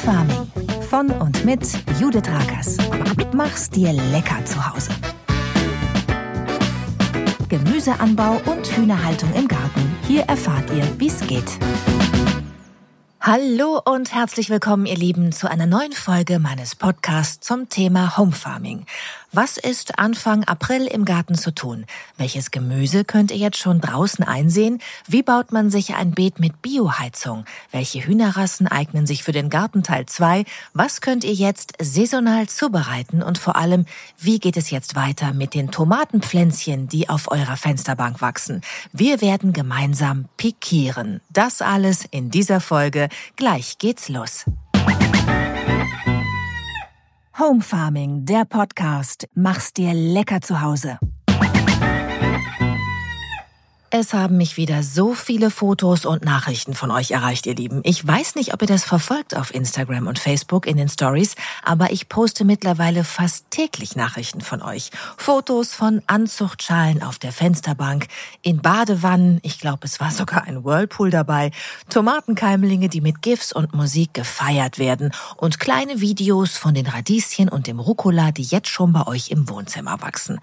Farming. Von und mit Judith Rakers. Mach's dir lecker zu Hause. Gemüseanbau und Hühnerhaltung im Garten. Hier erfahrt ihr, wie's geht. Hallo und herzlich willkommen, ihr Lieben, zu einer neuen Folge meines Podcasts zum Thema Home Farming. Was ist Anfang April im Garten zu tun? Welches Gemüse könnt ihr jetzt schon draußen einsehen? Wie baut man sich ein Beet mit Bioheizung? Welche Hühnerrassen eignen sich für den Gartenteil 2? Was könnt ihr jetzt saisonal zubereiten? Und vor allem, wie geht es jetzt weiter mit den Tomatenpflänzchen, die auf eurer Fensterbank wachsen? Wir werden gemeinsam pikieren. Das alles in dieser Folge. Gleich geht's los. Home Farming, der Podcast. Mach's dir lecker zu Hause. Es haben mich wieder so viele Fotos und Nachrichten von euch erreicht, ihr Lieben. Ich weiß nicht, ob ihr das verfolgt auf Instagram und Facebook in den Stories, aber ich poste mittlerweile fast täglich Nachrichten von euch. Fotos von Anzuchtschalen auf der Fensterbank, in Badewannen, ich glaube, es war sogar ein Whirlpool dabei, Tomatenkeimlinge, die mit GIFs und Musik gefeiert werden und kleine Videos von den Radieschen und dem Rucola, die jetzt schon bei euch im Wohnzimmer wachsen.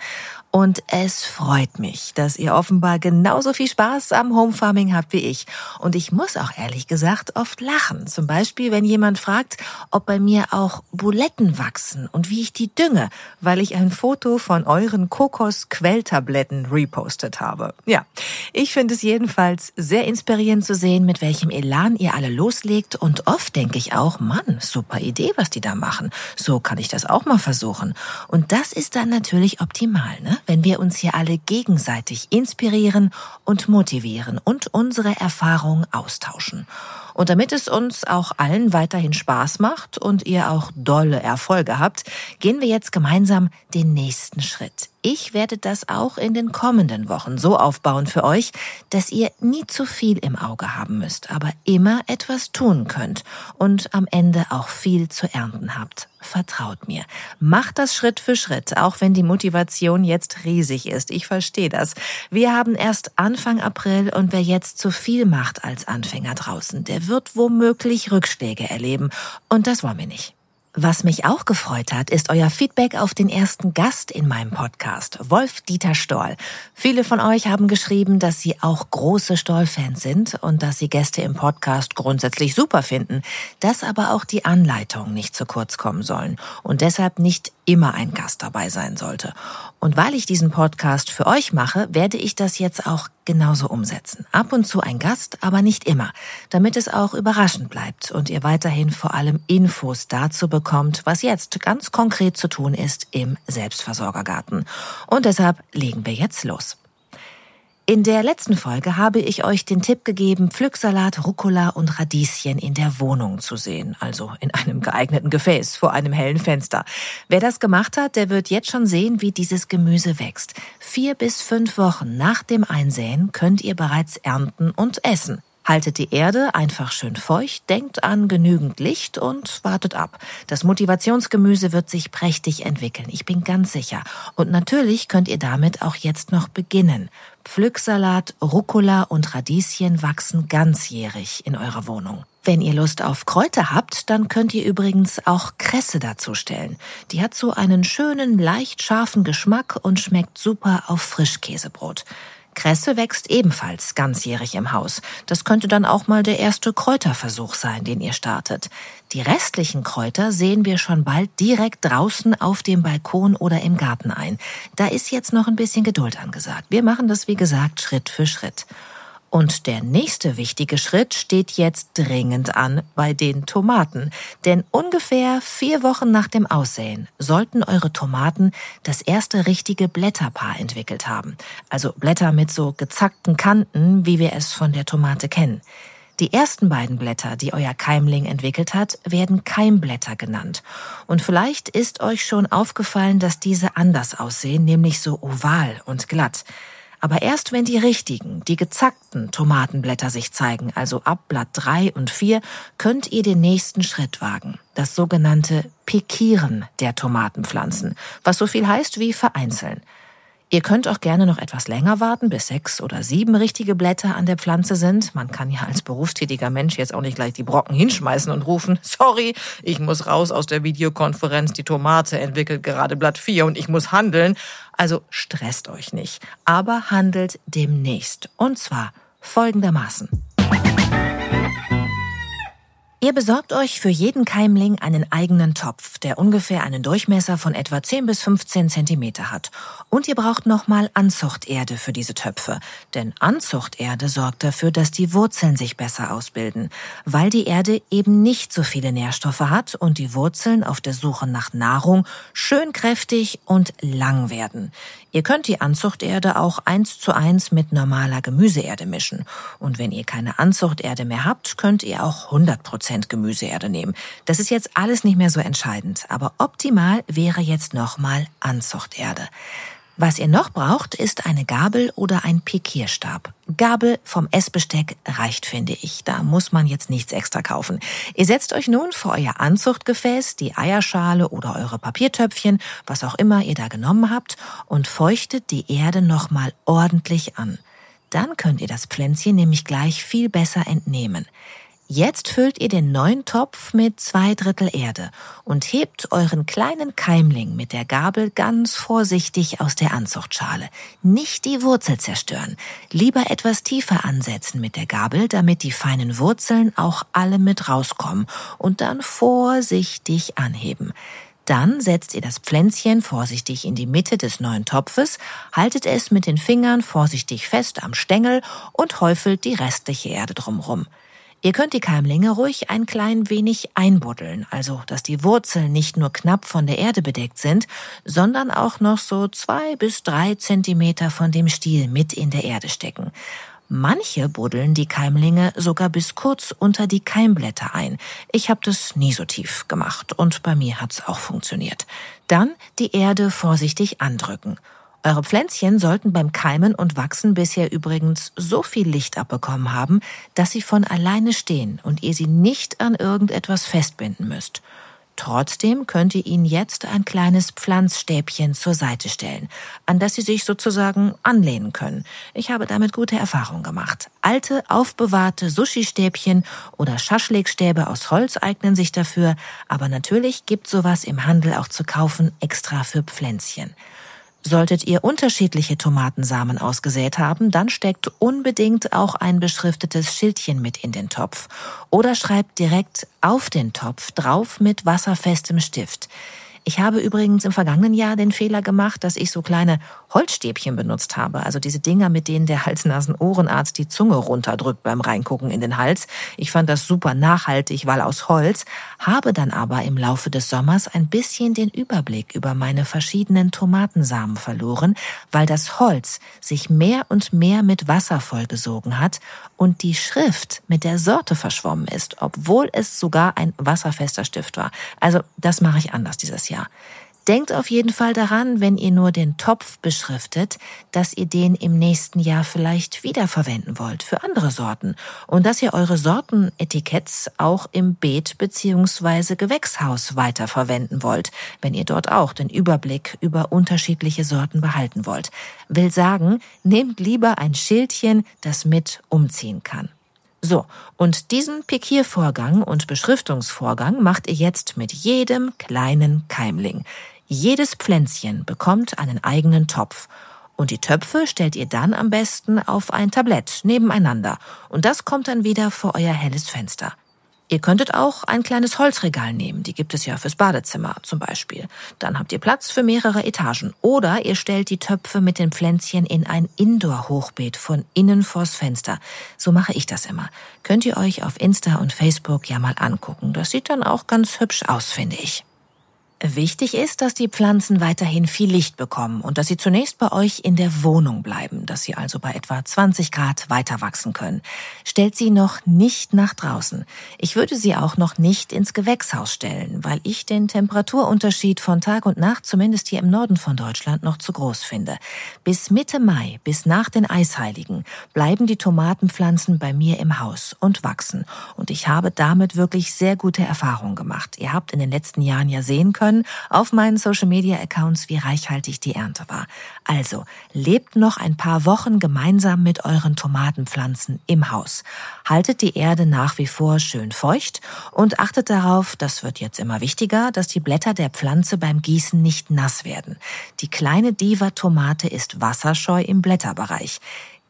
Und es freut mich, dass ihr offenbar genauso viel Spaß am Homefarming habt wie ich. Und ich muss auch ehrlich gesagt oft lachen. Zum Beispiel, wenn jemand fragt, ob bei mir auch Buletten wachsen und wie ich die dünge, weil ich ein Foto von euren Kokos-Quelltabletten repostet habe. Ja, ich finde es jedenfalls sehr inspirierend zu sehen, mit welchem Elan ihr alle loslegt. Und oft denke ich auch, Mann, super Idee, was die da machen. So kann ich das auch mal versuchen. Und das ist dann natürlich optimal, ne? Wenn wir uns hier alle gegenseitig inspirieren und motivieren und unsere Erfahrungen austauschen. Und damit es uns auch allen weiterhin Spaß macht und ihr auch dolle Erfolge habt, gehen wir jetzt gemeinsam den nächsten Schritt. Ich werde das auch in den kommenden Wochen so aufbauen für euch, dass ihr nie zu viel im Auge haben müsst, aber immer etwas tun könnt und am Ende auch viel zu ernten habt. Vertraut mir. Macht das Schritt für Schritt, auch wenn die Motivation jetzt riesig ist. Ich verstehe das. Wir haben erst Anfang April und wer jetzt zu viel macht als Anfänger draußen, der wird womöglich Rückschläge erleben. Und das wollen wir nicht. Was mich auch gefreut hat, ist euer Feedback auf den ersten Gast in meinem Podcast, Wolf-Dieter Stoll. Viele von euch haben geschrieben, dass sie auch große Stoll-Fans sind und dass sie Gäste im Podcast grundsätzlich super finden, dass aber auch die Anleitungen nicht zu kurz kommen sollen und deshalb nicht immer ein Gast dabei sein sollte. Und weil ich diesen Podcast für euch mache, werde ich das jetzt auch genauso umsetzen. Ab und zu ein Gast, aber nicht immer, damit es auch überraschend bleibt und ihr weiterhin vor allem Infos dazu bekommt, was jetzt ganz konkret zu tun ist im Selbstversorgergarten. Und deshalb legen wir jetzt los. In der letzten Folge habe ich euch den Tipp gegeben, Pflücksalat, Rucola und Radieschen in der Wohnung zu sehen, also in einem geeigneten Gefäß vor einem hellen Fenster. Wer das gemacht hat, der wird jetzt schon sehen, wie dieses Gemüse wächst. Vier bis fünf Wochen nach dem Einsäen könnt ihr bereits ernten und essen. Haltet die Erde einfach schön feucht, denkt an genügend Licht und wartet ab. Das Motivationsgemüse wird sich prächtig entwickeln, ich bin ganz sicher. Und natürlich könnt ihr damit auch jetzt noch beginnen. Pflücksalat, Rucola und Radieschen wachsen ganzjährig in eurer Wohnung. Wenn ihr Lust auf Kräuter habt, dann könnt ihr übrigens auch Kresse dazu stellen. Die hat so einen schönen, leicht scharfen Geschmack und schmeckt super auf Frischkäsebrot. Kresse wächst ebenfalls ganzjährig im Haus. Das könnte dann auch mal der erste Kräuterversuch sein, den ihr startet. Die restlichen Kräuter sehen wir schon bald direkt draußen auf dem Balkon oder im Garten ein. Da ist jetzt noch ein bisschen Geduld angesagt. Wir machen das, wie gesagt, Schritt für Schritt. Und der nächste wichtige Schritt steht jetzt dringend an bei den Tomaten. Denn ungefähr vier Wochen nach dem Aussäen sollten eure Tomaten das erste richtige Blätterpaar entwickelt haben. Also Blätter mit so gezackten Kanten, wie wir es von der Tomate kennen. Die ersten beiden Blätter, die euer Keimling entwickelt hat, werden Keimblätter genannt. Und vielleicht ist euch schon aufgefallen, dass diese anders aussehen, nämlich so oval und glatt. Aber erst wenn die richtigen, die gezackten Tomatenblätter sich zeigen, also ab Blatt 3 und 4, könnt ihr den nächsten Schritt wagen. Das sogenannte Pikieren der Tomatenpflanzen, was so viel heißt wie vereinzeln. Ihr könnt auch gerne noch etwas länger warten, bis sechs oder sieben richtige Blätter an der Pflanze sind. Man kann ja als berufstätiger Mensch jetzt auch nicht gleich die Brocken hinschmeißen und rufen, sorry, ich muss raus aus der Videokonferenz, die Tomate entwickelt gerade Blatt 4 und ich muss handeln. Also stresst euch nicht, aber handelt demnächst. Und zwar folgendermaßen. Ihr besorgt euch für jeden Keimling einen eigenen Topf, der ungefähr einen Durchmesser von etwa 10 bis 15 Zentimeter hat. Und ihr braucht nochmal Anzuchterde für diese Töpfe. Denn Anzuchterde sorgt dafür, dass die Wurzeln sich besser ausbilden, weil die Erde eben nicht so viele Nährstoffe hat und die Wurzeln auf der Suche nach Nahrung schön kräftig und lang werden. Ihr könnt die Anzuchterde auch eins zu eins mit normaler Gemüseerde mischen. Und wenn ihr keine Anzuchterde mehr habt, könnt ihr auch 100 Prozent Gemüseerde nehmen. Das ist jetzt alles nicht mehr so entscheidend, aber optimal wäre jetzt nochmal Anzuchterde. Was ihr noch braucht, ist eine Gabel oder ein Pikierstab. Gabel vom Essbesteck reicht, finde ich. Da muss man jetzt nichts extra kaufen. Ihr setzt euch nun vor euer Anzuchtgefäß, die Eierschale oder eure Papiertöpfchen, was auch immer ihr da genommen habt, und feuchtet die Erde nochmal ordentlich an. Dann könnt ihr das Pflänzchen nämlich gleich viel besser entnehmen. Jetzt füllt ihr den neuen Topf mit zwei Drittel Erde und hebt euren kleinen Keimling mit der Gabel ganz vorsichtig aus der Anzuchtschale. Nicht die Wurzel zerstören. Lieber etwas tiefer ansetzen mit der Gabel, damit die feinen Wurzeln auch alle mit rauskommen und dann vorsichtig anheben. Dann setzt ihr das Pflänzchen vorsichtig in die Mitte des neuen Topfes, haltet es mit den Fingern vorsichtig fest am Stängel und häufelt die restliche Erde drumrum. Ihr könnt die Keimlinge ruhig ein klein wenig einbuddeln, also dass die Wurzeln nicht nur knapp von der Erde bedeckt sind, sondern auch noch so zwei bis drei Zentimeter von dem Stiel mit in der Erde stecken. Manche buddeln die Keimlinge sogar bis kurz unter die Keimblätter ein. Ich habe das nie so tief gemacht und bei mir hat's auch funktioniert. Dann die Erde vorsichtig andrücken. Eure Pflänzchen sollten beim Keimen und Wachsen bisher übrigens so viel Licht abbekommen haben, dass sie von alleine stehen und ihr sie nicht an irgendetwas festbinden müsst. Trotzdem könnt ihr ihnen jetzt ein kleines Pflanzstäbchen zur Seite stellen, an das sie sich sozusagen anlehnen können. Ich habe damit gute Erfahrungen gemacht. Alte, aufbewahrte Sushi-Stäbchen oder Schaschlikstäbe aus Holz eignen sich dafür, aber natürlich gibt sowas im Handel auch zu kaufen extra für Pflänzchen. Solltet ihr unterschiedliche Tomatensamen ausgesät haben, dann steckt unbedingt auch ein beschriftetes Schildchen mit in den Topf oder schreibt direkt auf den Topf drauf mit wasserfestem Stift. Ich habe übrigens im vergangenen Jahr den Fehler gemacht, dass ich so kleine Holzstäbchen benutzt habe. Also diese Dinger, mit denen der Hals-Nasen-Ohrenarzt die Zunge runterdrückt beim Reingucken in den Hals. Ich fand das super nachhaltig, weil aus Holz, habe dann aber im Laufe des Sommers ein bisschen den Überblick über meine verschiedenen Tomatensamen verloren, weil das Holz sich mehr und mehr mit Wasser vollgesogen hat und die Schrift mit der Sorte verschwommen ist, obwohl es sogar ein wasserfester Stift war. Also das mache ich anders dieses Jahr. Jahr. Denkt auf jeden Fall daran, wenn ihr nur den Topf beschriftet, dass ihr den im nächsten Jahr vielleicht wiederverwenden wollt für andere Sorten und dass ihr eure Sortenetiketts auch im Beet bzw. Gewächshaus weiterverwenden wollt, wenn ihr dort auch den Überblick über unterschiedliche Sorten behalten wollt. Will sagen, nehmt lieber ein Schildchen, das mit umziehen kann. So, und diesen Pikiervorgang und Beschriftungsvorgang macht ihr jetzt mit jedem kleinen Keimling. Jedes Pflänzchen bekommt einen eigenen Topf. Und die Töpfe stellt ihr dann am besten auf ein Tablett nebeneinander. Und das kommt dann wieder vor euer helles Fenster. Ihr könntet auch ein kleines Holzregal nehmen, die gibt es ja fürs Badezimmer zum Beispiel. Dann habt ihr Platz für mehrere Etagen. Oder ihr stellt die Töpfe mit den Pflänzchen in ein Indoor-Hochbeet von innen vors Fenster. So mache ich das immer. Könnt ihr euch auf Insta und Facebook ja mal angucken. Das sieht dann auch ganz hübsch aus, finde ich. Wichtig ist, dass die Pflanzen weiterhin viel Licht bekommen und dass sie zunächst bei euch in der Wohnung bleiben, dass sie also bei etwa 20 Grad weiter wachsen können. Stellt sie noch nicht nach draußen. Ich würde sie auch noch nicht ins Gewächshaus stellen, weil ich den Temperaturunterschied von Tag und Nacht zumindest hier im Norden von Deutschland noch zu groß finde. Bis Mitte Mai, bis nach den Eisheiligen, bleiben die Tomatenpflanzen bei mir im Haus und wachsen. Und ich habe damit wirklich sehr gute Erfahrungen gemacht. Ihr habt in den letzten Jahren ja sehen können, können auf meinen Social Media Accounts, wie reichhaltig die Ernte war. Also, lebt noch ein paar Wochen gemeinsam mit euren Tomatenpflanzen im Haus. Haltet die Erde nach wie vor schön feucht und achtet darauf, das wird jetzt immer wichtiger, dass die Blätter der Pflanze beim Gießen nicht nass werden. Die kleine Diva-Tomate ist wasserscheu im Blätterbereich.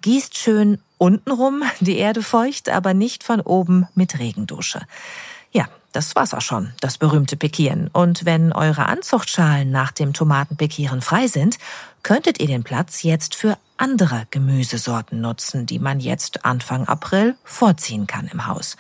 Gießt schön untenrum die Erde feucht, aber nicht von oben mit Regendusche. Das war's auch schon, das berühmte Pikieren. Und wenn eure Anzuchtschalen nach dem Tomatenpikieren frei sind, könntet ihr den Platz jetzt für andere Gemüsesorten nutzen, die man jetzt Anfang April vorziehen kann im Haus.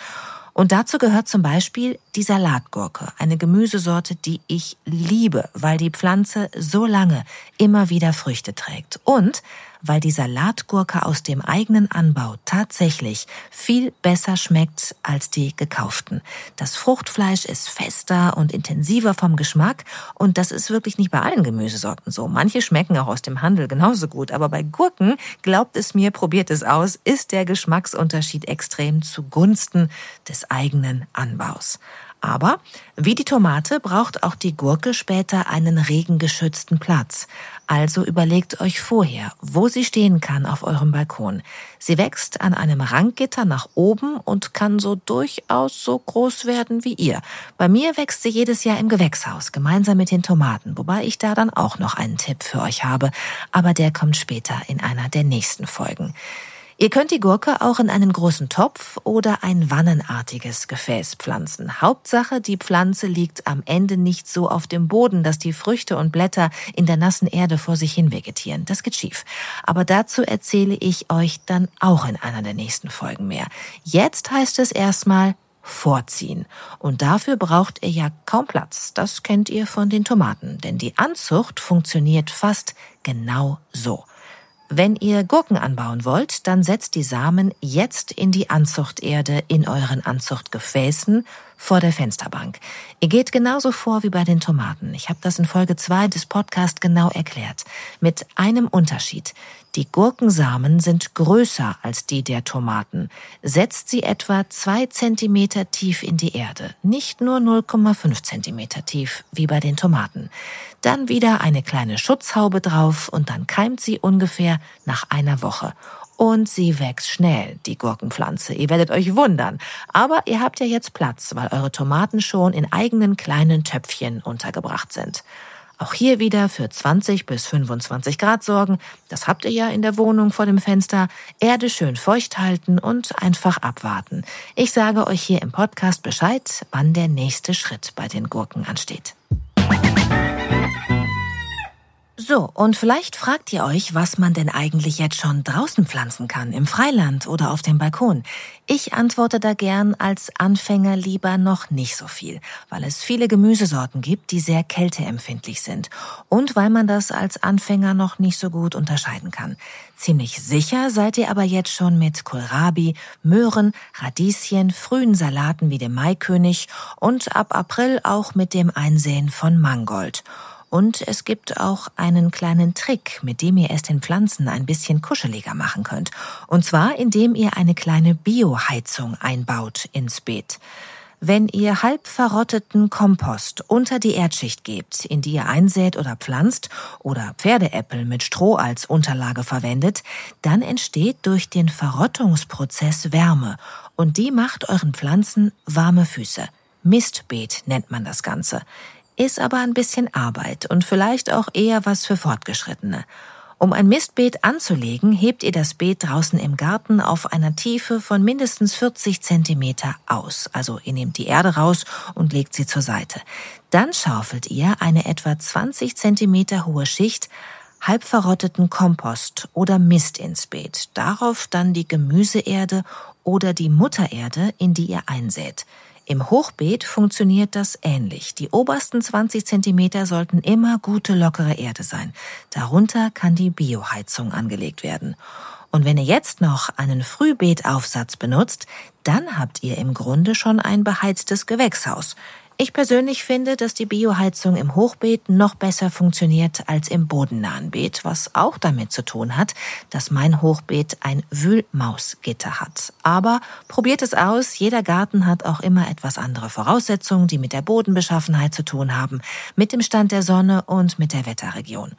Und dazu gehört zum Beispiel die Salatgurke, eine Gemüsesorte, die ich liebe, weil die Pflanze so lange immer wieder Früchte trägt. Und weil die Salatgurke aus dem eigenen Anbau tatsächlich viel besser schmeckt als die gekauften. Das Fruchtfleisch ist fester und intensiver vom Geschmack und das ist wirklich nicht bei allen Gemüsesorten so. Manche schmecken auch aus dem Handel genauso gut, aber bei Gurken, glaubt es mir, probiert es aus, ist der Geschmacksunterschied extrem zugunsten des eigenen Anbaus. Aber wie die Tomate braucht auch die Gurke später einen regengeschützten Platz. Also überlegt euch vorher, wo sie stehen kann auf eurem Balkon. Sie wächst an einem Ranggitter nach oben und kann so durchaus so groß werden wie ihr. Bei mir wächst sie jedes Jahr im Gewächshaus, gemeinsam mit den Tomaten, wobei ich da dann auch noch einen Tipp für euch habe, aber der kommt später in einer der nächsten Folgen. Ihr könnt die Gurke auch in einen großen Topf oder ein wannenartiges Gefäß pflanzen. Hauptsache, die Pflanze liegt am Ende nicht so auf dem Boden, dass die Früchte und Blätter in der nassen Erde vor sich hin vegetieren. Das geht schief. Aber dazu erzähle ich euch dann auch in einer der nächsten Folgen mehr. Jetzt heißt es erstmal vorziehen. Und dafür braucht ihr ja kaum Platz. Das kennt ihr von den Tomaten. Denn die Anzucht funktioniert fast genau so. Wenn ihr Gurken anbauen wollt, dann setzt die Samen jetzt in die Anzuchterde in euren Anzuchtgefäßen vor der Fensterbank. Ihr geht genauso vor wie bei den Tomaten. Ich habe das in Folge 2 des Podcasts genau erklärt. Mit einem Unterschied. Die Gurkensamen sind größer als die der Tomaten. Setzt sie etwa zwei Zentimeter tief in die Erde, nicht nur 0,5 Zentimeter tief wie bei den Tomaten. Dann wieder eine kleine Schutzhaube drauf und dann keimt sie ungefähr nach einer Woche. Und sie wächst schnell, die Gurkenpflanze. Ihr werdet euch wundern. Aber ihr habt ja jetzt Platz, weil eure Tomaten schon in eigenen kleinen Töpfchen untergebracht sind. Auch hier wieder für 20 bis 25 Grad sorgen. Das habt ihr ja in der Wohnung vor dem Fenster. Erde schön feucht halten und einfach abwarten. Ich sage euch hier im Podcast Bescheid, wann der nächste Schritt bei den Gurken ansteht. So, und vielleicht fragt ihr euch, was man denn eigentlich jetzt schon draußen pflanzen kann, im Freiland oder auf dem Balkon. Ich antworte da gern als Anfänger lieber noch nicht so viel, weil es viele Gemüsesorten gibt, die sehr kälteempfindlich sind und weil man das als Anfänger noch nicht so gut unterscheiden kann. Ziemlich sicher seid ihr aber jetzt schon mit Kohlrabi, Möhren, Radieschen, frühen Salaten wie dem Maikönig und ab April auch mit dem Einsehen von Mangold. Und es gibt auch einen kleinen Trick, mit dem ihr es den Pflanzen ein bisschen kuscheliger machen könnt. Und zwar, indem ihr eine kleine Bioheizung einbaut ins Beet. Wenn ihr halb verrotteten Kompost unter die Erdschicht gebt, in die ihr einsät oder pflanzt, oder Pferdeäppel mit Stroh als Unterlage verwendet, dann entsteht durch den Verrottungsprozess Wärme und die macht euren Pflanzen warme Füße. Mistbeet nennt man das Ganze ist aber ein bisschen Arbeit und vielleicht auch eher was für Fortgeschrittene. Um ein Mistbeet anzulegen, hebt ihr das Beet draußen im Garten auf einer Tiefe von mindestens 40 Zentimeter aus. Also ihr nehmt die Erde raus und legt sie zur Seite. Dann schaufelt ihr eine etwa 20 Zentimeter hohe Schicht halb verrotteten Kompost oder Mist ins Beet. Darauf dann die Gemüseerde oder die Muttererde, in die ihr einsät. Im Hochbeet funktioniert das ähnlich. Die obersten 20 Zentimeter sollten immer gute lockere Erde sein. Darunter kann die Bioheizung angelegt werden. Und wenn ihr jetzt noch einen Frühbeetaufsatz benutzt, dann habt ihr im Grunde schon ein beheiztes Gewächshaus. Ich persönlich finde, dass die Bioheizung im Hochbeet noch besser funktioniert als im bodennahen Beet, was auch damit zu tun hat, dass mein Hochbeet ein Wühlmausgitter hat. Aber probiert es aus, jeder Garten hat auch immer etwas andere Voraussetzungen, die mit der Bodenbeschaffenheit zu tun haben, mit dem Stand der Sonne und mit der Wetterregion.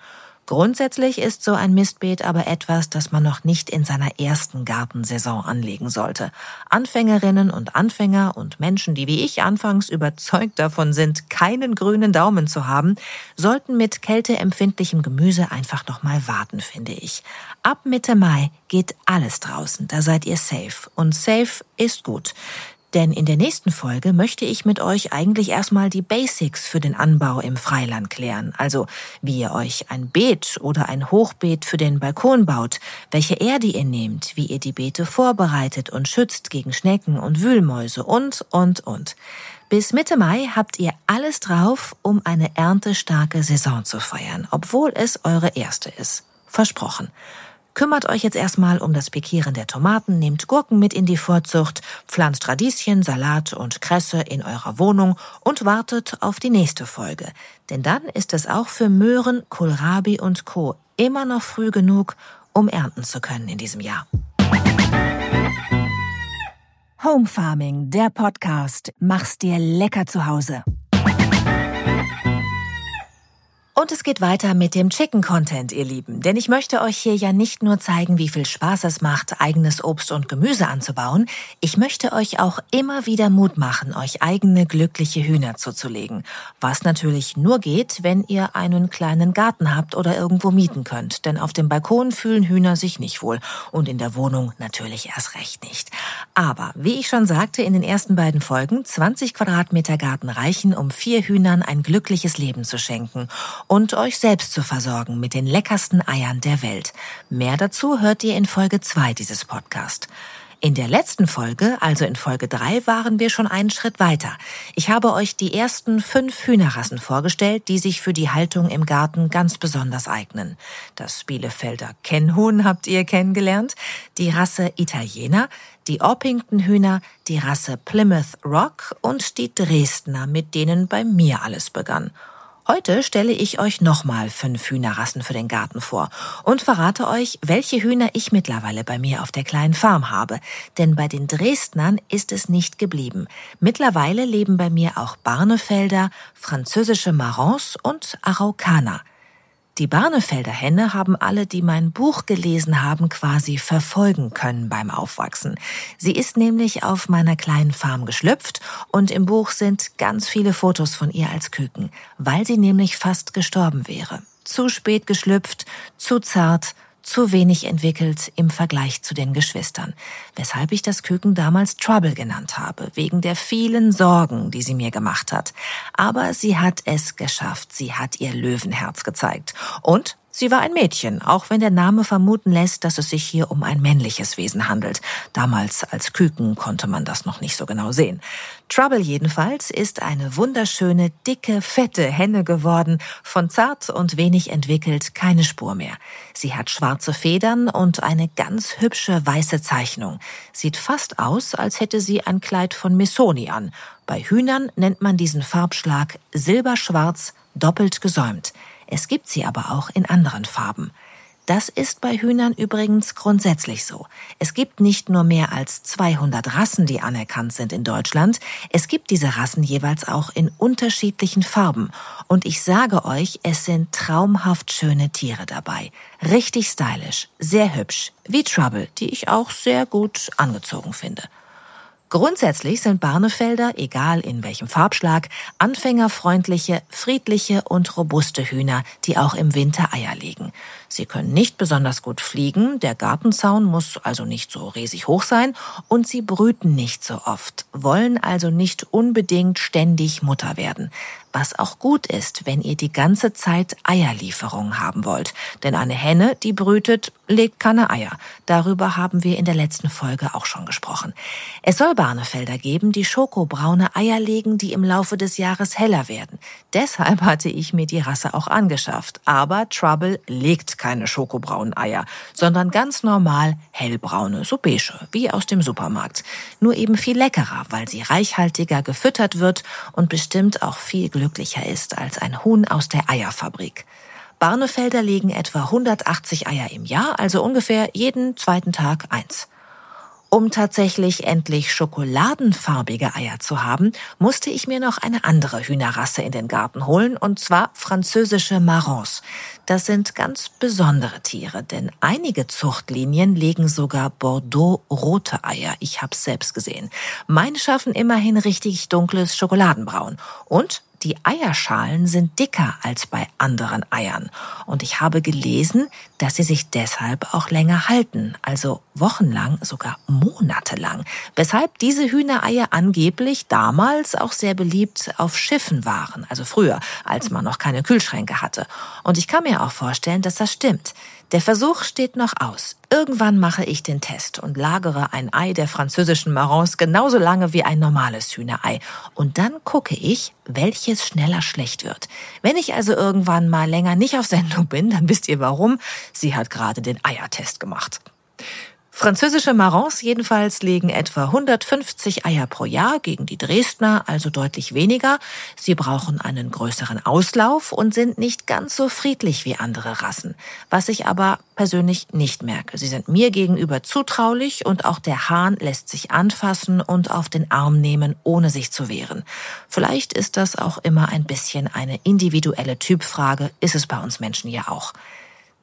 Grundsätzlich ist so ein Mistbeet aber etwas, das man noch nicht in seiner ersten Gartensaison anlegen sollte. Anfängerinnen und Anfänger und Menschen, die wie ich anfangs überzeugt davon sind, keinen grünen Daumen zu haben, sollten mit kälteempfindlichem Gemüse einfach noch mal warten, finde ich. Ab Mitte Mai geht alles draußen, da seid ihr safe. Und safe ist gut. Denn in der nächsten Folge möchte ich mit euch eigentlich erstmal die Basics für den Anbau im Freiland klären. Also wie ihr euch ein Beet oder ein Hochbeet für den Balkon baut, welche Erde ihr nehmt, wie ihr die Beete vorbereitet und schützt gegen Schnecken und Wühlmäuse und, und, und. Bis Mitte Mai habt ihr alles drauf, um eine erntestarke Saison zu feiern, obwohl es eure erste ist. Versprochen. Kümmert euch jetzt erstmal um das Pikieren der Tomaten, nehmt Gurken mit in die Vorzucht, pflanzt Radieschen, Salat und Kresse in eurer Wohnung und wartet auf die nächste Folge. Denn dann ist es auch für Möhren, Kohlrabi und Co. immer noch früh genug, um ernten zu können in diesem Jahr. Home Farming, der Podcast. Mach's dir lecker zu Hause. Und es geht weiter mit dem Chicken Content, ihr Lieben. Denn ich möchte euch hier ja nicht nur zeigen, wie viel Spaß es macht, eigenes Obst und Gemüse anzubauen. Ich möchte euch auch immer wieder Mut machen, euch eigene glückliche Hühner zuzulegen. Was natürlich nur geht, wenn ihr einen kleinen Garten habt oder irgendwo mieten könnt. Denn auf dem Balkon fühlen Hühner sich nicht wohl. Und in der Wohnung natürlich erst recht nicht. Aber, wie ich schon sagte in den ersten beiden Folgen, 20 Quadratmeter Garten reichen, um vier Hühnern ein glückliches Leben zu schenken und euch selbst zu versorgen mit den leckersten Eiern der Welt. Mehr dazu hört ihr in Folge 2 dieses Podcast. In der letzten Folge, also in Folge 3, waren wir schon einen Schritt weiter. Ich habe euch die ersten fünf Hühnerrassen vorgestellt, die sich für die Haltung im Garten ganz besonders eignen. Das Bielefelder Kennhuhn habt ihr kennengelernt, die Rasse Italiener, die Orpington-Hühner, die Rasse Plymouth Rock und die Dresdner, mit denen bei mir alles begann. Heute stelle ich euch nochmal fünf Hühnerrassen für den Garten vor und verrate euch, welche Hühner ich mittlerweile bei mir auf der kleinen Farm habe. Denn bei den Dresdnern ist es nicht geblieben. Mittlerweile leben bei mir auch Barnefelder, französische Marrons und Araukaner. Die Barnefelder Henne haben alle, die mein Buch gelesen haben, quasi verfolgen können beim Aufwachsen. Sie ist nämlich auf meiner kleinen Farm geschlüpft und im Buch sind ganz viele Fotos von ihr als Küken, weil sie nämlich fast gestorben wäre. Zu spät geschlüpft, zu zart zu wenig entwickelt im Vergleich zu den Geschwistern, weshalb ich das Küken damals Trouble genannt habe, wegen der vielen Sorgen, die sie mir gemacht hat. Aber sie hat es geschafft, sie hat ihr Löwenherz gezeigt. Und Sie war ein Mädchen, auch wenn der Name vermuten lässt, dass es sich hier um ein männliches Wesen handelt. Damals als Küken konnte man das noch nicht so genau sehen. Trouble jedenfalls ist eine wunderschöne, dicke, fette Henne geworden, von zart und wenig entwickelt keine Spur mehr. Sie hat schwarze Federn und eine ganz hübsche weiße Zeichnung. Sieht fast aus, als hätte sie ein Kleid von Missoni an. Bei Hühnern nennt man diesen Farbschlag silberschwarz, doppelt gesäumt. Es gibt sie aber auch in anderen Farben. Das ist bei Hühnern übrigens grundsätzlich so. Es gibt nicht nur mehr als 200 Rassen, die anerkannt sind in Deutschland. Es gibt diese Rassen jeweils auch in unterschiedlichen Farben. Und ich sage euch, es sind traumhaft schöne Tiere dabei. Richtig stylisch, sehr hübsch, wie Trouble, die ich auch sehr gut angezogen finde. Grundsätzlich sind Barnefelder, egal in welchem Farbschlag, anfängerfreundliche, friedliche und robuste Hühner, die auch im Winter Eier legen. Sie können nicht besonders gut fliegen, der Gartenzaun muss also nicht so riesig hoch sein und sie brüten nicht so oft, wollen also nicht unbedingt ständig Mutter werden. Was auch gut ist, wenn ihr die ganze Zeit Eierlieferungen haben wollt. Denn eine Henne, die brütet, legt keine Eier. Darüber haben wir in der letzten Folge auch schon gesprochen. Es soll Barnefelder geben, die schokobraune Eier legen, die im Laufe des Jahres heller werden. Deshalb hatte ich mir die Rasse auch angeschafft. Aber Trouble legt keine schokobraunen Eier, sondern ganz normal hellbraune, so beige, wie aus dem Supermarkt. Nur eben viel leckerer, weil sie reichhaltiger gefüttert wird und bestimmt auch viel glücklicher ist als ein Huhn aus der Eierfabrik. Barnefelder legen etwa 180 Eier im Jahr, also ungefähr jeden zweiten Tag eins. Um tatsächlich endlich schokoladenfarbige Eier zu haben, musste ich mir noch eine andere Hühnerrasse in den Garten holen, und zwar französische Marrons. Das sind ganz besondere Tiere, denn einige Zuchtlinien legen sogar Bordeaux-rote Eier. Ich hab's selbst gesehen. Meine schaffen immerhin richtig dunkles Schokoladenbraun. Und die Eierschalen sind dicker als bei anderen Eiern. Und ich habe gelesen, dass sie sich deshalb auch länger halten, also wochenlang, sogar monatelang. Weshalb diese Hühnereier angeblich damals auch sehr beliebt auf Schiffen waren, also früher, als man noch keine Kühlschränke hatte. Und ich kann mir auch vorstellen, dass das stimmt. Der Versuch steht noch aus. Irgendwann mache ich den Test und lagere ein Ei der französischen Marrons genauso lange wie ein normales Hühnerei. Und dann gucke ich, welches schneller schlecht wird. Wenn ich also irgendwann mal länger nicht auf Sendung bin, dann wisst ihr warum. Sie hat gerade den Eiertest gemacht. Französische Marrons jedenfalls legen etwa 150 Eier pro Jahr gegen die Dresdner, also deutlich weniger. Sie brauchen einen größeren Auslauf und sind nicht ganz so friedlich wie andere Rassen, was ich aber persönlich nicht merke. Sie sind mir gegenüber zutraulich und auch der Hahn lässt sich anfassen und auf den Arm nehmen, ohne sich zu wehren. Vielleicht ist das auch immer ein bisschen eine individuelle Typfrage, ist es bei uns Menschen ja auch.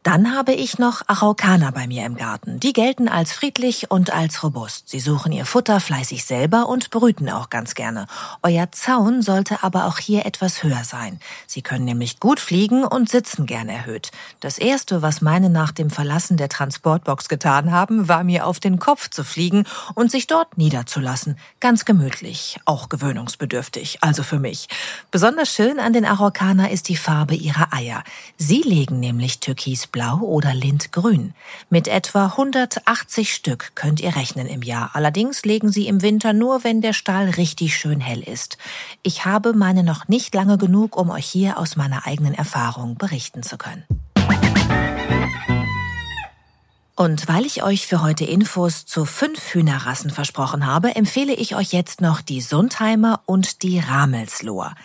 Dann habe ich noch Araukaner bei mir im Garten. Die gelten als friedlich und als robust. Sie suchen ihr Futter fleißig selber und brüten auch ganz gerne. Euer Zaun sollte aber auch hier etwas höher sein. Sie können nämlich gut fliegen und sitzen gern erhöht. Das erste, was meine nach dem Verlassen der Transportbox getan haben, war mir auf den Kopf zu fliegen und sich dort niederzulassen. Ganz gemütlich, auch gewöhnungsbedürftig, also für mich. Besonders schön an den Araukaner ist die Farbe ihrer Eier. Sie legen nämlich Türkis Blau oder Lindgrün. Mit etwa 180 Stück könnt ihr rechnen im Jahr. Allerdings legen sie im Winter nur, wenn der Stall richtig schön hell ist. Ich habe meine noch nicht lange genug, um euch hier aus meiner eigenen Erfahrung berichten zu können. Und weil ich euch für heute Infos zu fünf Hühnerrassen versprochen habe, empfehle ich euch jetzt noch die Sundheimer und die Ramelslohr.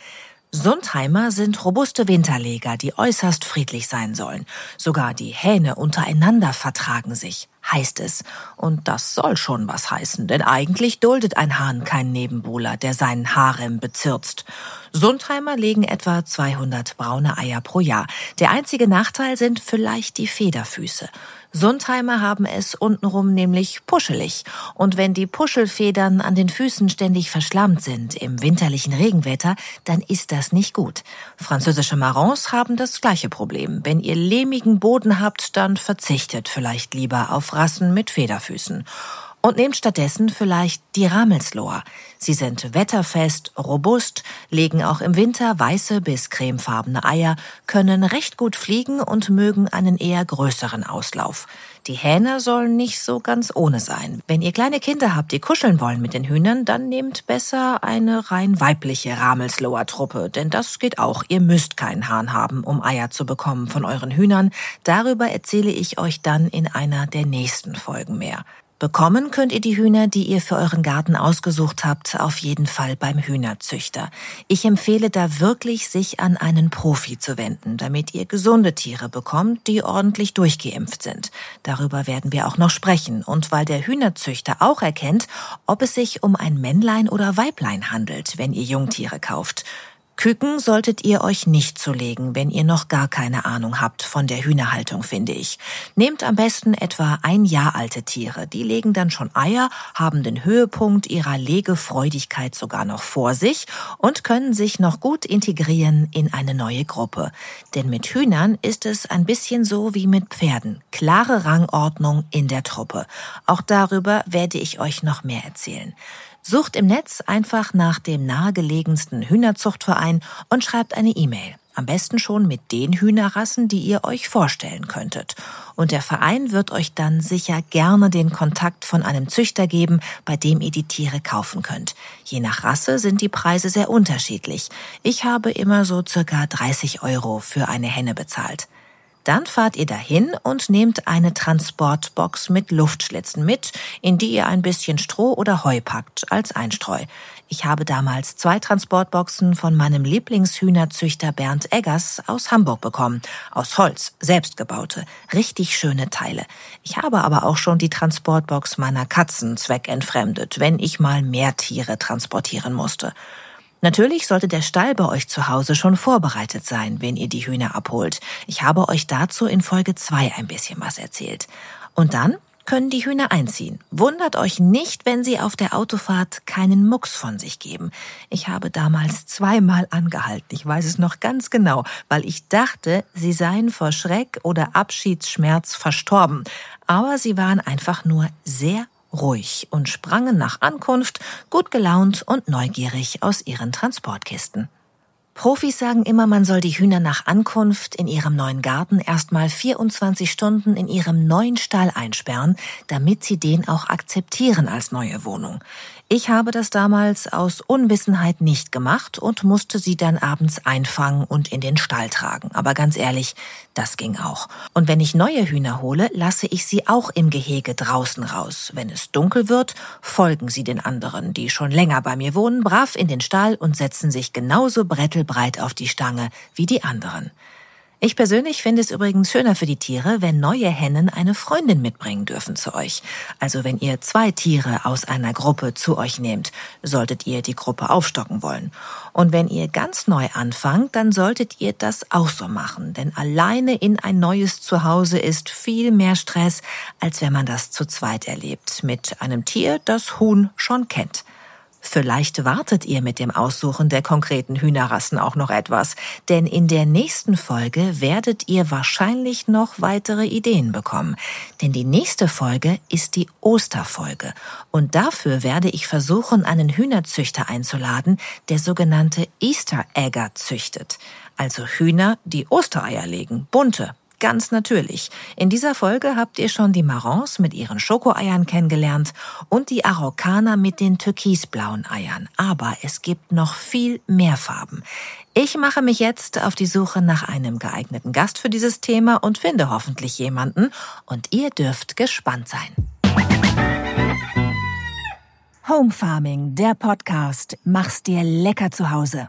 Sundheimer sind robuste Winterleger, die äußerst friedlich sein sollen. Sogar die Hähne untereinander vertragen sich, heißt es. Und das soll schon was heißen, denn eigentlich duldet ein Hahn keinen Nebenbuhler, der seinen Harem bezirzt. Sundheimer legen etwa 200 braune Eier pro Jahr. Der einzige Nachteil sind vielleicht die Federfüße. Sundheimer haben es untenrum nämlich puschelig. Und wenn die Puschelfedern an den Füßen ständig verschlammt sind im winterlichen Regenwetter, dann ist das nicht gut. Französische Marrons haben das gleiche Problem. Wenn ihr lehmigen Boden habt, dann verzichtet vielleicht lieber auf Rassen mit Federfüßen und nehmt stattdessen vielleicht die Ramelslohr. Sie sind wetterfest, robust, legen auch im Winter weiße bis cremefarbene Eier, können recht gut fliegen und mögen einen eher größeren Auslauf. Die Hähne sollen nicht so ganz ohne sein. Wenn ihr kleine Kinder habt, die kuscheln wollen mit den Hühnern, dann nehmt besser eine rein weibliche Ramelsloher Truppe, denn das geht auch. Ihr müsst keinen Hahn haben, um Eier zu bekommen von euren Hühnern. Darüber erzähle ich euch dann in einer der nächsten Folgen mehr. Bekommen könnt ihr die Hühner, die ihr für euren Garten ausgesucht habt, auf jeden Fall beim Hühnerzüchter. Ich empfehle da wirklich, sich an einen Profi zu wenden, damit ihr gesunde Tiere bekommt, die ordentlich durchgeimpft sind. Darüber werden wir auch noch sprechen und weil der Hühnerzüchter auch erkennt, ob es sich um ein Männlein oder Weiblein handelt, wenn ihr Jungtiere kauft. Küken solltet ihr euch nicht zulegen, wenn ihr noch gar keine Ahnung habt von der Hühnerhaltung, finde ich. Nehmt am besten etwa ein Jahr alte Tiere. Die legen dann schon Eier, haben den Höhepunkt ihrer Legefreudigkeit sogar noch vor sich und können sich noch gut integrieren in eine neue Gruppe. Denn mit Hühnern ist es ein bisschen so wie mit Pferden. Klare Rangordnung in der Truppe. Auch darüber werde ich euch noch mehr erzählen. Sucht im Netz einfach nach dem nahegelegensten Hühnerzuchtverein und schreibt eine E-Mail. Am besten schon mit den Hühnerrassen, die ihr euch vorstellen könntet. Und der Verein wird euch dann sicher gerne den Kontakt von einem Züchter geben, bei dem ihr die Tiere kaufen könnt. Je nach Rasse sind die Preise sehr unterschiedlich. Ich habe immer so circa 30 Euro für eine Henne bezahlt. Dann fahrt ihr dahin und nehmt eine Transportbox mit Luftschlitzen mit, in die ihr ein bisschen Stroh oder Heu packt als Einstreu. Ich habe damals zwei Transportboxen von meinem Lieblingshühnerzüchter Bernd Eggers aus Hamburg bekommen. Aus Holz, selbstgebaute, richtig schöne Teile. Ich habe aber auch schon die Transportbox meiner Katzen zweckentfremdet, wenn ich mal mehr Tiere transportieren musste. Natürlich sollte der Stall bei euch zu Hause schon vorbereitet sein, wenn ihr die Hühner abholt. Ich habe euch dazu in Folge 2 ein bisschen was erzählt. Und dann können die Hühner einziehen. Wundert euch nicht, wenn sie auf der Autofahrt keinen Mucks von sich geben. Ich habe damals zweimal angehalten. Ich weiß es noch ganz genau, weil ich dachte, sie seien vor Schreck oder Abschiedsschmerz verstorben. Aber sie waren einfach nur sehr ruhig und sprangen nach Ankunft gut gelaunt und neugierig aus ihren Transportkisten. Profis sagen immer, man soll die Hühner nach Ankunft in ihrem neuen Garten erstmal 24 Stunden in ihrem neuen Stall einsperren, damit sie den auch akzeptieren als neue Wohnung. Ich habe das damals aus Unwissenheit nicht gemacht und musste sie dann abends einfangen und in den Stall tragen. Aber ganz ehrlich, das ging auch. Und wenn ich neue Hühner hole, lasse ich sie auch im Gehege draußen raus. Wenn es dunkel wird, folgen sie den anderen, die schon länger bei mir wohnen, brav in den Stall und setzen sich genauso brettelbreit auf die Stange wie die anderen. Ich persönlich finde es übrigens schöner für die Tiere, wenn neue Hennen eine Freundin mitbringen dürfen zu euch. Also wenn ihr zwei Tiere aus einer Gruppe zu euch nehmt, solltet ihr die Gruppe aufstocken wollen. Und wenn ihr ganz neu anfangt, dann solltet ihr das auch so machen, denn alleine in ein neues Zuhause ist viel mehr Stress, als wenn man das zu zweit erlebt, mit einem Tier, das Huhn schon kennt. Vielleicht wartet ihr mit dem Aussuchen der konkreten Hühnerrassen auch noch etwas, denn in der nächsten Folge werdet ihr wahrscheinlich noch weitere Ideen bekommen. Denn die nächste Folge ist die Osterfolge und dafür werde ich versuchen, einen Hühnerzüchter einzuladen, der sogenannte Easter Egger züchtet. Also Hühner, die Ostereier legen, bunte, ganz natürlich. In dieser Folge habt ihr schon die Marrons mit ihren Schokoeiern kennengelernt und die Araukaner mit den türkisblauen Eiern. Aber es gibt noch viel mehr Farben. Ich mache mich jetzt auf die Suche nach einem geeigneten Gast für dieses Thema und finde hoffentlich jemanden. Und ihr dürft gespannt sein. Home Farming, der Podcast. Mach's dir lecker zu Hause.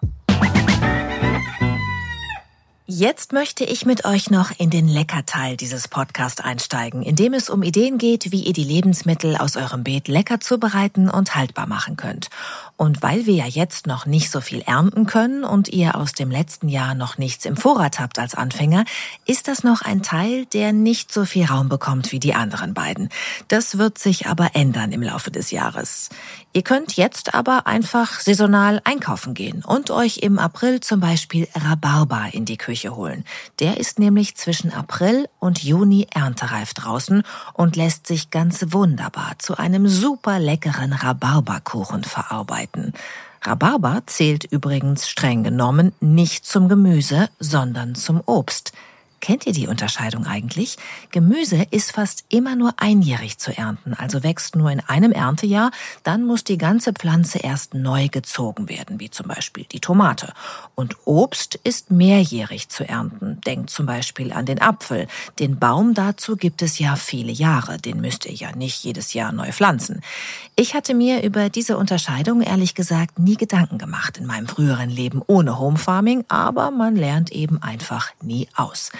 Jetzt möchte ich mit euch noch in den Leckerteil dieses Podcasts einsteigen, in dem es um Ideen geht, wie ihr die Lebensmittel aus eurem Beet lecker zubereiten und haltbar machen könnt. Und weil wir ja jetzt noch nicht so viel ernten können und ihr aus dem letzten Jahr noch nichts im Vorrat habt als Anfänger, ist das noch ein Teil, der nicht so viel Raum bekommt wie die anderen beiden. Das wird sich aber ändern im Laufe des Jahres. Ihr könnt jetzt aber einfach saisonal einkaufen gehen und euch im April zum Beispiel Rhabarber in die Küche holen. Der ist nämlich zwischen April und Juni erntereif draußen und lässt sich ganz wunderbar zu einem super leckeren Rhabarberkuchen verarbeiten. Rhabarber zählt übrigens streng genommen nicht zum Gemüse, sondern zum Obst. Kennt ihr die Unterscheidung eigentlich? Gemüse ist fast immer nur einjährig zu ernten, also wächst nur in einem Erntejahr, dann muss die ganze Pflanze erst neu gezogen werden, wie zum Beispiel die Tomate. Und Obst ist mehrjährig zu ernten. Denkt zum Beispiel an den Apfel. Den Baum dazu gibt es ja viele Jahre, den müsst ihr ja nicht jedes Jahr neu pflanzen. Ich hatte mir über diese Unterscheidung ehrlich gesagt nie Gedanken gemacht in meinem früheren Leben ohne Home Farming, aber man lernt eben einfach nie aus.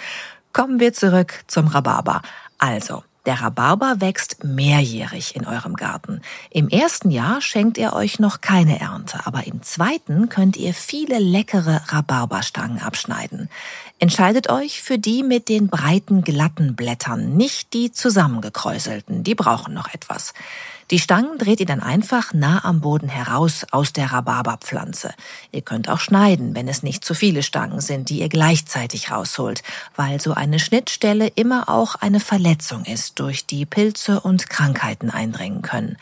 Kommen wir zurück zum Rhabarber. Also, der Rhabarber wächst mehrjährig in eurem Garten. Im ersten Jahr schenkt er euch noch keine Ernte, aber im zweiten könnt ihr viele leckere Rhabarberstangen abschneiden. Entscheidet euch für die mit den breiten, glatten Blättern, nicht die zusammengekräuselten, die brauchen noch etwas. Die Stangen dreht ihr dann einfach nah am Boden heraus aus der Rhabarberpflanze. Ihr könnt auch schneiden, wenn es nicht zu viele Stangen sind, die ihr gleichzeitig rausholt, weil so eine Schnittstelle immer auch eine Verletzung ist, durch die Pilze und Krankheiten eindringen können.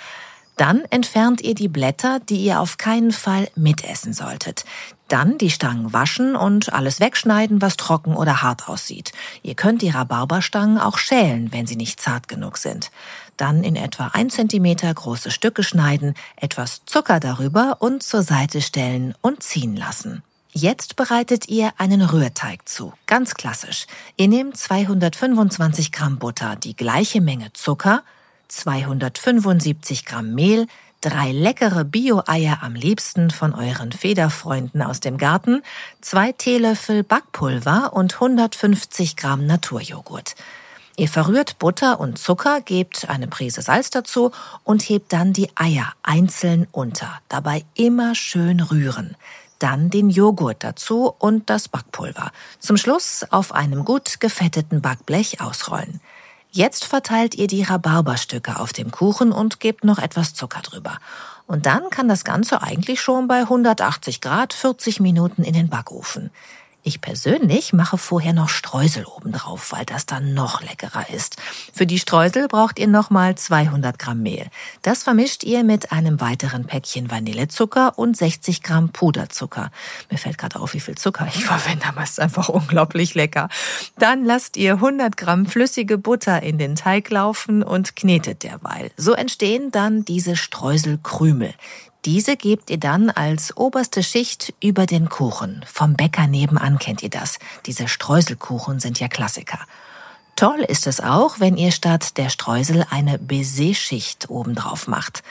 Dann entfernt ihr die Blätter, die ihr auf keinen Fall mitessen solltet. Dann die Stangen waschen und alles wegschneiden, was trocken oder hart aussieht. Ihr könnt die Rhabarberstangen auch schälen, wenn sie nicht zart genug sind. Dann in etwa ein Zentimeter große Stücke schneiden, etwas Zucker darüber und zur Seite stellen und ziehen lassen. Jetzt bereitet ihr einen Rührteig zu. Ganz klassisch. Ihr nehmt 225 Gramm Butter, die gleiche Menge Zucker, 275 Gramm Mehl, drei leckere Bio-Eier am liebsten von euren Federfreunden aus dem Garten, zwei Teelöffel Backpulver und 150 Gramm Naturjoghurt. Ihr verrührt Butter und Zucker, gebt eine Prise Salz dazu und hebt dann die Eier einzeln unter. Dabei immer schön rühren. Dann den Joghurt dazu und das Backpulver. Zum Schluss auf einem gut gefetteten Backblech ausrollen. Jetzt verteilt ihr die Rhabarberstücke auf dem Kuchen und gebt noch etwas Zucker drüber. Und dann kann das Ganze eigentlich schon bei 180 Grad 40 Minuten in den Backofen. Ich persönlich mache vorher noch Streusel obendrauf, weil das dann noch leckerer ist. Für die Streusel braucht ihr nochmal 200 Gramm Mehl. Das vermischt ihr mit einem weiteren Päckchen Vanillezucker und 60 Gramm Puderzucker. Mir fällt gerade auf, wie viel Zucker ich verwende, aber es ist einfach unglaublich lecker. Dann lasst ihr 100 Gramm flüssige Butter in den Teig laufen und knetet derweil. So entstehen dann diese Streuselkrümel. Diese gebt ihr dann als oberste Schicht über den Kuchen. Vom Bäcker nebenan kennt ihr das. Diese Streuselkuchen sind ja Klassiker. Toll ist es auch, wenn ihr statt der Streusel eine Baiser-Schicht obendrauf macht.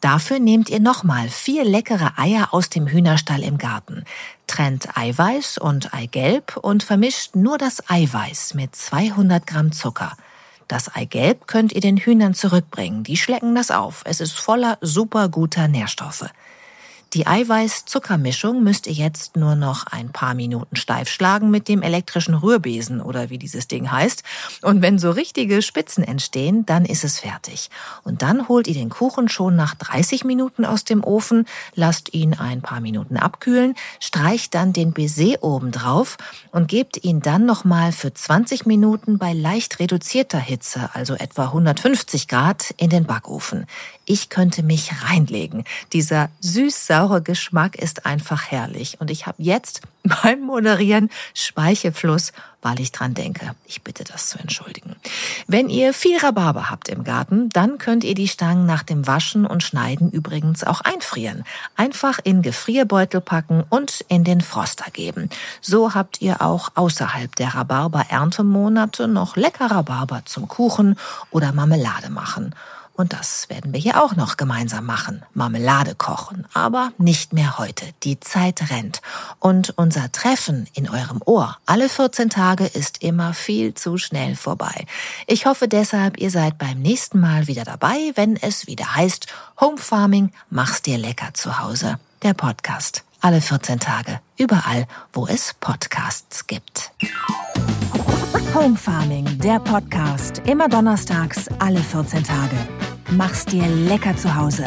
Dafür nehmt ihr nochmal vier leckere Eier aus dem Hühnerstall im Garten, trennt Eiweiß und Eigelb und vermischt nur das Eiweiß mit 200 Gramm Zucker. Das Eigelb könnt ihr den Hühnern zurückbringen. Die schlecken das auf. Es ist voller super guter Nährstoffe. Die Eiweiß-Zuckermischung müsst ihr jetzt nur noch ein paar Minuten steif schlagen mit dem elektrischen Rührbesen oder wie dieses Ding heißt. Und wenn so richtige Spitzen entstehen, dann ist es fertig. Und dann holt ihr den Kuchen schon nach 30 Minuten aus dem Ofen, lasst ihn ein paar Minuten abkühlen, streicht dann den Baiser oben drauf und gebt ihn dann nochmal für 20 Minuten bei leicht reduzierter Hitze, also etwa 150 Grad, in den Backofen. Ich könnte mich reinlegen. Dieser süß-saure Geschmack ist einfach herrlich. Und ich habe jetzt beim Moderieren Speichelfluss, weil ich dran denke. Ich bitte das zu entschuldigen. Wenn ihr viel Rhabarber habt im Garten, dann könnt ihr die Stangen nach dem Waschen und Schneiden übrigens auch einfrieren. Einfach in Gefrierbeutel packen und in den Froster geben. So habt ihr auch außerhalb der Rhabarber-Erntemonate noch lecker Rhabarber zum Kuchen oder Marmelade machen. Und das werden wir hier auch noch gemeinsam machen. Marmelade kochen. Aber nicht mehr heute. Die Zeit rennt. Und unser Treffen in eurem Ohr alle 14 Tage ist immer viel zu schnell vorbei. Ich hoffe deshalb, ihr seid beim nächsten Mal wieder dabei, wenn es wieder heißt Home Farming, mach's dir lecker zu Hause. Der Podcast. Alle 14 Tage. Überall, wo es Podcasts gibt. Home Farming, der Podcast. Immer donnerstags, alle 14 Tage. Mach's dir lecker zu Hause.